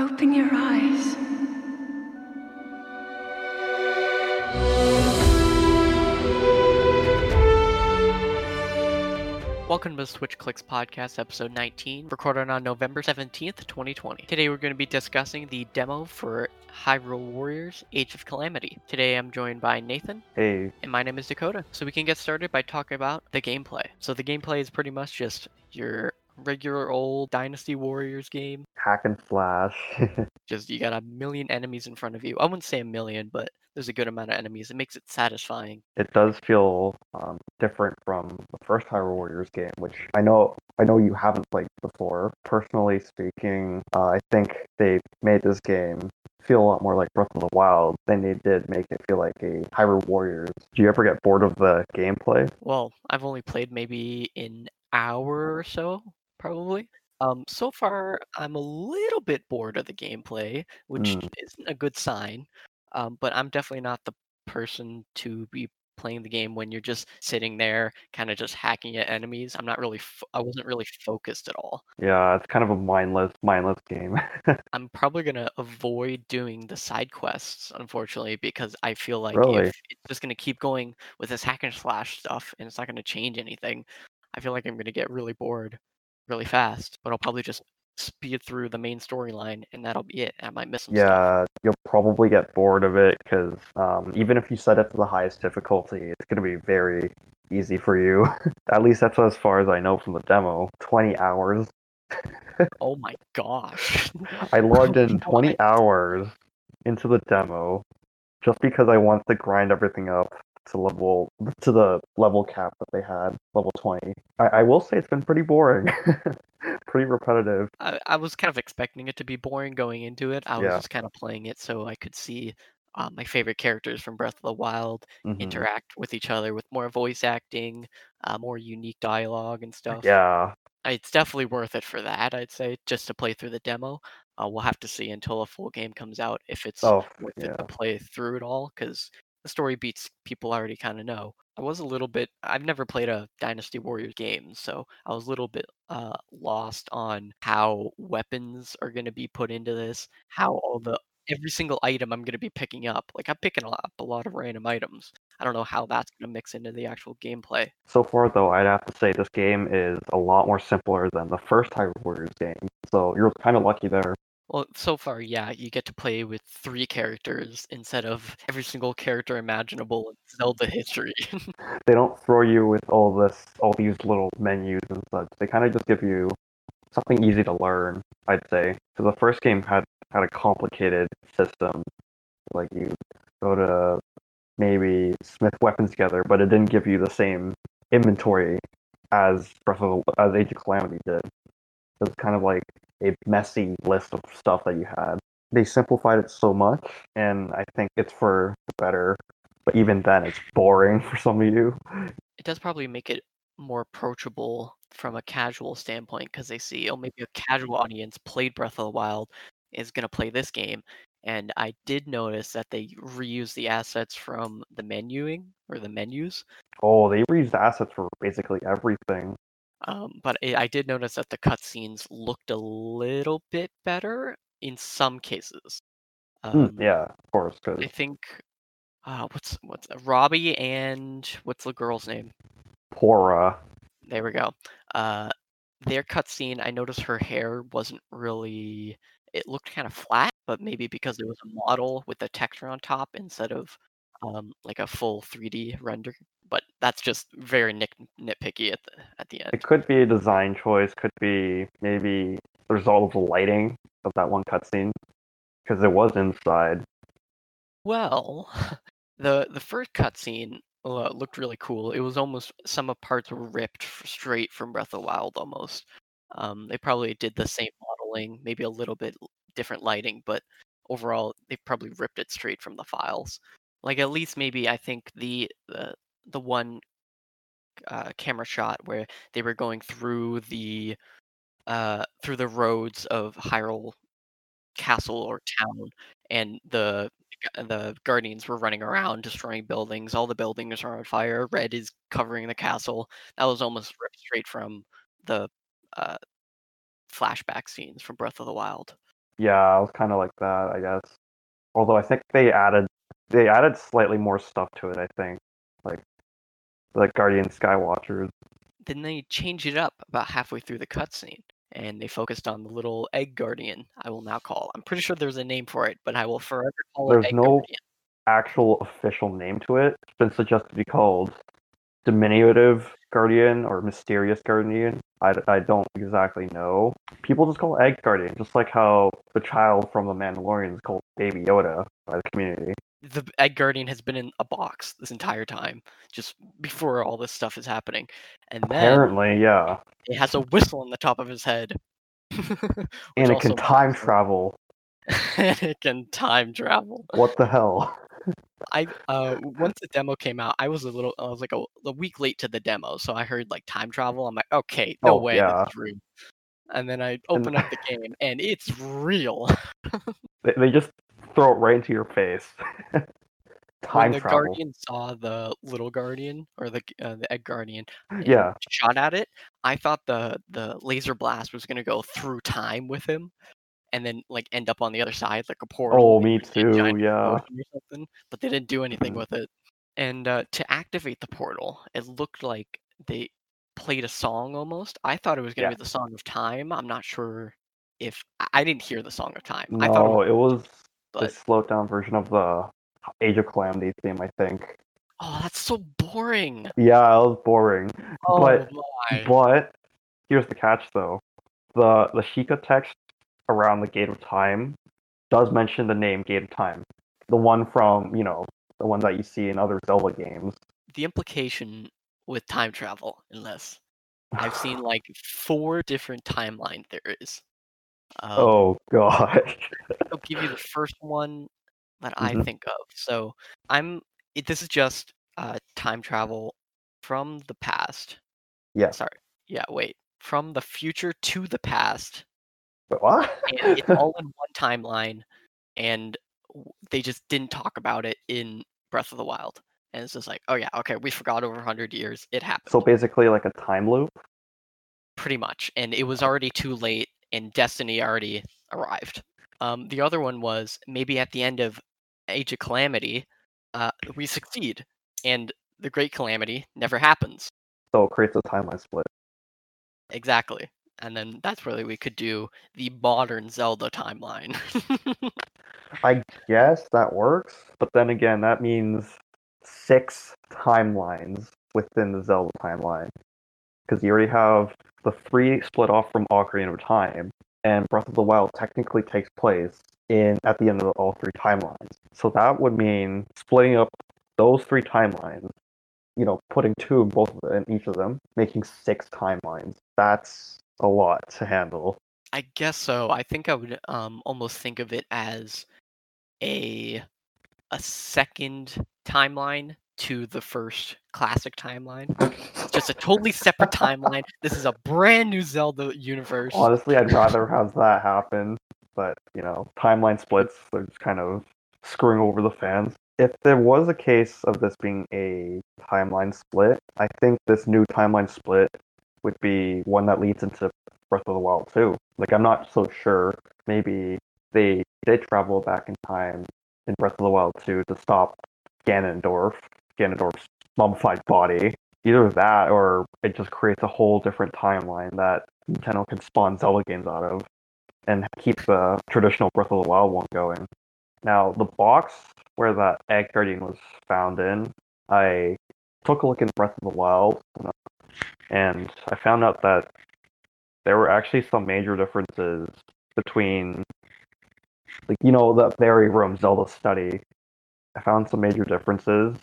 Open your eyes. Welcome to the Switch Clicks Podcast, episode 19, recorded on November 17th, 2020. Today we're going to be discussing the demo for Hyrule Warriors Age of Calamity. Today I'm joined by Nathan, Hey, and my name is Dakota. So we can get started by talking about the gameplay. So the gameplay is pretty much just your regular old Dynasty Warriors game. hack and slash. Just you got a million enemies in front of you. I wouldn't say a million, but there's a good amount of enemies. It makes it satisfying. it does feel um, different from the first Hyrule Warriors game, which I know I know you haven't played before. Personally speaking, uh, I think they made this game feel a lot more like Breath of the Wild than they did make it feel like a Hyrule Warriors. Do you ever get bored of the gameplay? Well, I've only played maybe an hour or so, probably. Um, so far, I'm a little bit bored of the gameplay, which Mm. isn't a good sign. Um, but I'm definitely not the person to be playing the game when you're just sitting there, kind of just hacking at enemies. I'm not really, fo- I wasn't really focused at all. Yeah, it's kind of a mindless, mindless game. I'm probably gonna avoid doing the side quests, unfortunately, because I feel like Really? if it's just gonna keep going with this hack and slash stuff and it's not gonna change anything, I feel like I'm gonna get really bored really fast. But I'll probably just speed through the main storyline and that'll be it. I might miss some stuff. Yeah, you'll probably get bored of it because um, even if you set it to the highest difficulty, it's going to be very easy for you. At least that's as far as I know from the demo. 20 hours. Oh my gosh. I logged in 20 hours into the demo just because I want to grind everything up to level to the level cap that they had, level 20. I, I will say it's been pretty boring. pretty repetitive. I, I was kind of expecting it to be boring going into it. I was Yeah. just kind of playing it so I could see uh, my favorite characters from Breath of the Wild Mhm. interact with each other with more voice acting, uh, more unique dialogue and stuff. Yeah, It's definitely worth it for that, I'd say, just to play through the demo. Uh, we'll have to see until a full game comes out if it's oh, worth it to play through it all, because the story beats people already kind of know. I was a little bit, I've never played a Dynasty Warriors game, so I was a little bit uh, lost on how weapons are going to be put into this, how all the every single item I'm going to be picking up. Like I'm picking up a lot of random items. I don't know how that's going to mix into the actual gameplay. So far, though, I'd have to say this game is a lot more simpler than the first Hyrule Warriors game. So you're kind of lucky there. Well, so far, yeah, you get to play with three characters instead of every single character imaginable in Zelda history. They don't throw you with all this, all these little menus and such. They kind of just give you something easy to learn. I'd say because the first game had had a complicated system. Like you go to maybe smith weapons together, but it didn't give you the same inventory as Breath of as Age of Calamity did. It was kind of like a messy list of stuff that you had. They simplified it so much, and I think it's for the better. But even then, it's boring for some of you. it does probably make it more approachable from a casual standpoint because they see, oh, maybe a casual audience played Breath of the Wild is going to play this game. And I did notice that they reuse the assets from the menuing or the menus. Oh, they reused assets for basically everything. Um, but I I did notice that the cutscenes looked a little bit better in some cases. Hmm, Um, yeah, of course, because I think uh, what's what's Robbie and what's the girl's name? Purah. There we go. Uh, their cutscene, I noticed her hair wasn't really. It looked kind of flat, but maybe because it was a model with the texture on top instead of um, like a full 3D render. But that's just very nit- nitpicky at the at the end. It could be a design choice, could be maybe the result of the lighting of that one cutscene, because it was inside. Well, the the first cutscene uh, looked really cool. It was almost some of parts were ripped straight from Breath of the Wild almost. Um, they probably did the same modeling, maybe a little bit different lighting, but overall they probably ripped it straight from the files. Like at least maybe I think the the the one uh, camera shot where they were going through the uh through the roads of Hyrule castle or town and the the guardians were running around destroying buildings all the buildings are on fire red is covering the castle that was almost ripped straight from the uh, flashback scenes from breath of the wild Yeah, it was kind of like that, I guess. Although I think they added they added slightly more stuff to it. I think like like Guardian Skywatchers. Then they changed it up about halfway through the cutscene, and they focused on the little egg guardian. I will now call. I'm pretty sure there's a name for it, but I will forever call There's it egg no- guardian. Actual official name to it. It's been suggested to be called diminutive guardian or mysterious guardian. I, I don't exactly know. People just call it egg guardian, just like how the child from the Mandalorian is called Baby Yoda by the community. The egg guardian has been in a box this entire time, just before all this stuff is happening, and then Apparently, yeah. it has a whistle on the top of his head. And it can time travel. and it can time travel. What the hell? I uh once the demo came out, I was a little I was like a, a week late to the demo, so I heard like time travel. I'm like, okay, no Oh, way, yeah. is real. And then I open up the game, and it's real. They, they just throw it right into your face. when time the travel. guardian saw the little guardian or the uh, the egg guardian, Yeah. shot at it, I thought the the laser blast was gonna go through time with him, and then like end up on the other side like a portal. Oh, me too. Yeah. But they didn't do anything Mhm. with it. And uh, to activate the portal, it looked like they played a song almost. I thought it was gonna Yeah. be the song of time. I'm not sure if I- didn't hear the song of time. I thought it was, it was the slowed down version of the Age of Calamity theme, I think. oh, that's so boring. Yeah, it was boring. Oh But- my. But here's the catch though. The the Sheikah text around the Gate of Time does mention the name Gate of Time. The one from, you know, the one that you see in other Zelda games. the implication with time travel in this i've seen like four different timeline theories um, Oh god. i'll give you the first one that i Mhm. think of so i'm it, this is just uh, time travel from the past Yeah. sorry yeah wait from the future to the past Wait, what? it's all in one timeline and they just didn't talk about it in breath of the wild and it's just like oh yeah okay we forgot over 100 years it happened so basically like a time loop? pretty much and it was already too late and destiny already arrived um, the other one was maybe at the end of age of calamity uh, we succeed and the great calamity never happens So it creates a timeline split. exactly and then that's where we could do the modern zelda timeline I guess that works, but then again, that means six timelines within the Zelda timeline. Because you already have the three split off from Ocarina of Time, and Breath of the Wild technically takes place in at the end of all three timelines. So that would mean splitting up those three timelines, you know, putting two in both of them, in each of them, making six timelines. That's a lot to handle. i guess so i think i would um, almost think of it as a a second timeline to the first classic timeline just a totally separate timeline. This is a brand new Zelda universe. Honestly, I'd rather have that happen, but you know, timeline splits are just kind of screwing over the fans. If there was a case of this being a timeline split, I think this new timeline split would be one that leads into Breath of the Wild too. Like I'm not so sure. Maybe they did travel back in time in Breath of the Wild 2 to stop Ganondorf, Ganondorf's mummified body. Either that or it just creates a whole different timeline that Nintendo can spawn Zelda games out of and keep the traditional Breath of the Wild one going. Now, the box where that Egg Guardian was found in, I took a look in Breath of the Wild and I found out that there were actually some major differences between, like, you know, the very Room Zelda study. I found some major differences.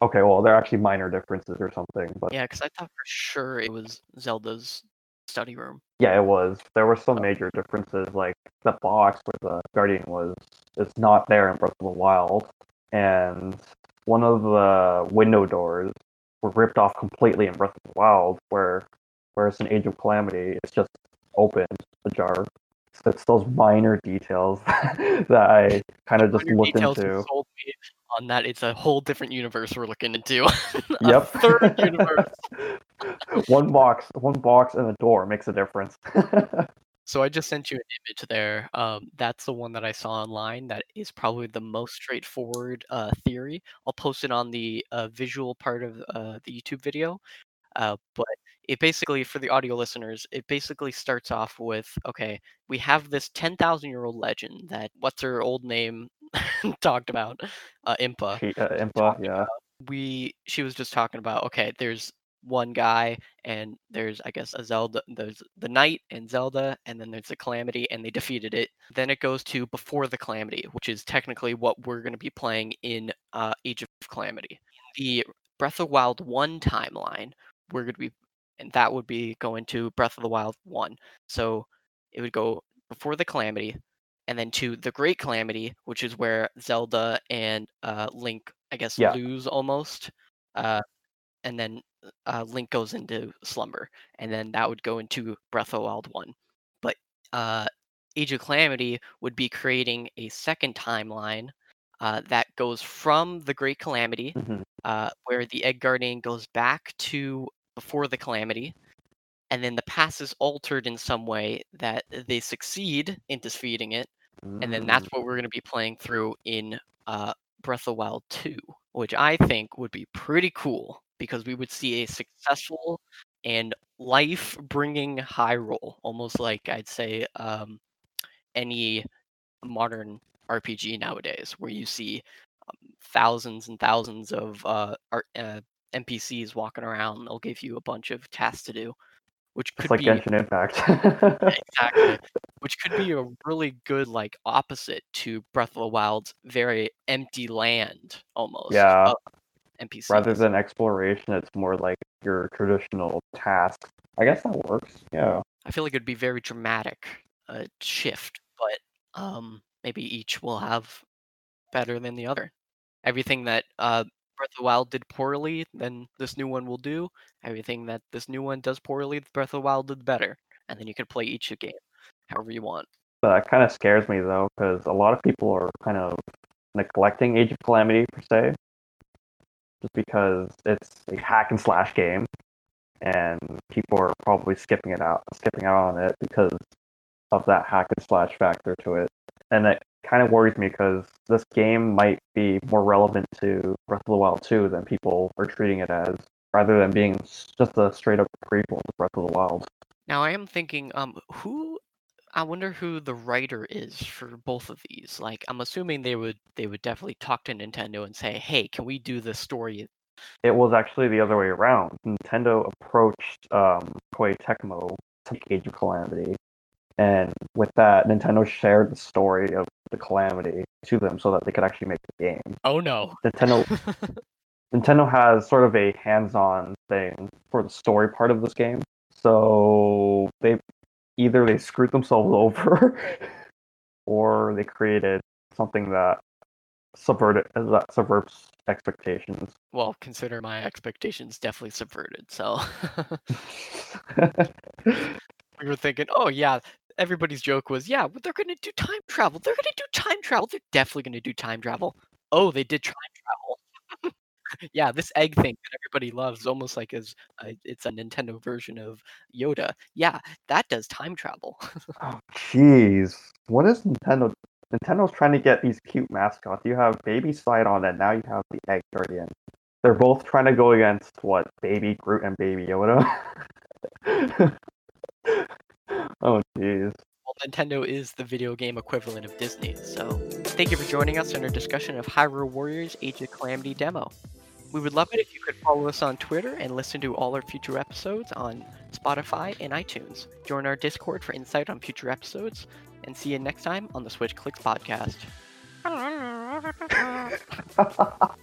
Okay, well, they're actually minor differences or something, but Yeah, because I thought for sure it was Zelda's study room. Yeah, it was. There were some oh. major differences, like the box where the Guardian was It's not there in Breath of the Wild, and one of the window doors were ripped off completely in Breath of the Wild, where whereas in Age of Calamity it's just opened ajar. It's those minor details that I kind of just Minor looked into. on that it's a whole different universe we're looking into. Yep. third universe. one box, one box and a door makes a difference. So I just sent you an image there. Um, that's the one that I saw online. That is probably the most straightforward uh, theory. I'll post it on the uh, visual part of uh, the YouTube video. Uh, but it basically, for the audio listeners, it basically starts off with okay, we have this 10,000 year old legend that what's her old name talked about, uh, Impa. She, uh, Impa, yeah. about. We she was just talking about okay, there's one guy and there's I guess a Zelda there's the knight and Zelda and then there's the calamity and they defeated it. Then it goes to before the calamity, which is technically what we're going to be playing in uh, Age of Calamity. The Breath of Wild 1 timeline, we're going to be and that would be going to Breath of the Wild 1. So it would go before the calamity and then to the Great Calamity, which is where Zelda and uh, Link I guess Yeah. lose almost. Uh, and then uh, Link goes into slumber, and then that would go into Breath of the Wild one. But uh, Age of Calamity would be creating a second timeline uh, that goes from the Great Calamity, Mhm. uh, where the Egg Guardian goes back to before the Calamity, and then the pass is altered in some way that they succeed in defeating it, and then that's Mm. what we're going to be playing through in uh, Breath of the Wild 2, which I think would be pretty cool because we would see a successful and life bringing Hyrule, almost like I'd say um, any modern RPG nowadays, where you see um, thousands and thousands of uh, art, uh, NPCs walking around. They'll give you a bunch of tasks to do, which It's could like be Genshin Impact. exactly which could be a really good like opposite to Breath of the Wild's very empty land almost Yeah. NPCs. Rather than exploration, it's more like your traditional tasks. I guess that works. Yeah. I feel like it'd be very dramatic uh, shift, but um, maybe each will have better than the other. Everything that uh, Breath of the Wild did poorly, then this new one will do. Everything that this new one does poorly, Breath of the Wild did better, and then you can play each game however you want. That kind of scares me though, because a lot of people are kind of neglecting Age of Calamity per se, just because it's a hack and slash game, and people are probably skipping it out, skipping out on it because of that hack and slash factor to it, and it kind of worries me because this game might be more relevant to Breath of the Wild 2 than people are treating it as, rather than being just a straight up prequel to Breath of the Wild. Now I am thinking, um, who? I wonder who the writer is for both of these. Like, I'm assuming they would they would definitely talk to Nintendo and say, "Hey, can we do this story?" It was actually the other way around. Nintendo approached um, Koei Tecmo to Age of Calamity, and with that, Nintendo shared the story of the Calamity to them so that they could actually make the game. Oh no! Nintendo Nintendo has sort of a hands-on thing for the story part of this game, so they either they screwed themselves over, or they created something that subverted that subverts expectations. well, consider my expectations definitely subverted. So we were thinking, "Oh yeah." Everybody's joke was, "Yeah, they're gonna do time travel. They're gonna do time travel. They're definitely gonna do time travel." Oh, they did time travel. yeah, this egg thing that everybody loves, almost like as uh, it's a Nintendo version of Yoda. Yeah, that does time travel. Oh, jeez. What is Nintendo? Nintendo's trying to get these cute mascots. You have Baby Sidon, and now you have the Egg Guardian. They're both trying to go against what? Baby Groot and Baby Yoda. oh, jeez. well, Nintendo is the video game equivalent of Disney. So, thank you for joining us in our discussion of Hyrule Warriors Age of Calamity demo. We would love it if you could follow us on Twitter and listen to all our future episodes on Spotify and iTunes. Join our Discord for insight on future episodes, and see you next time on the Switch Clicks podcast.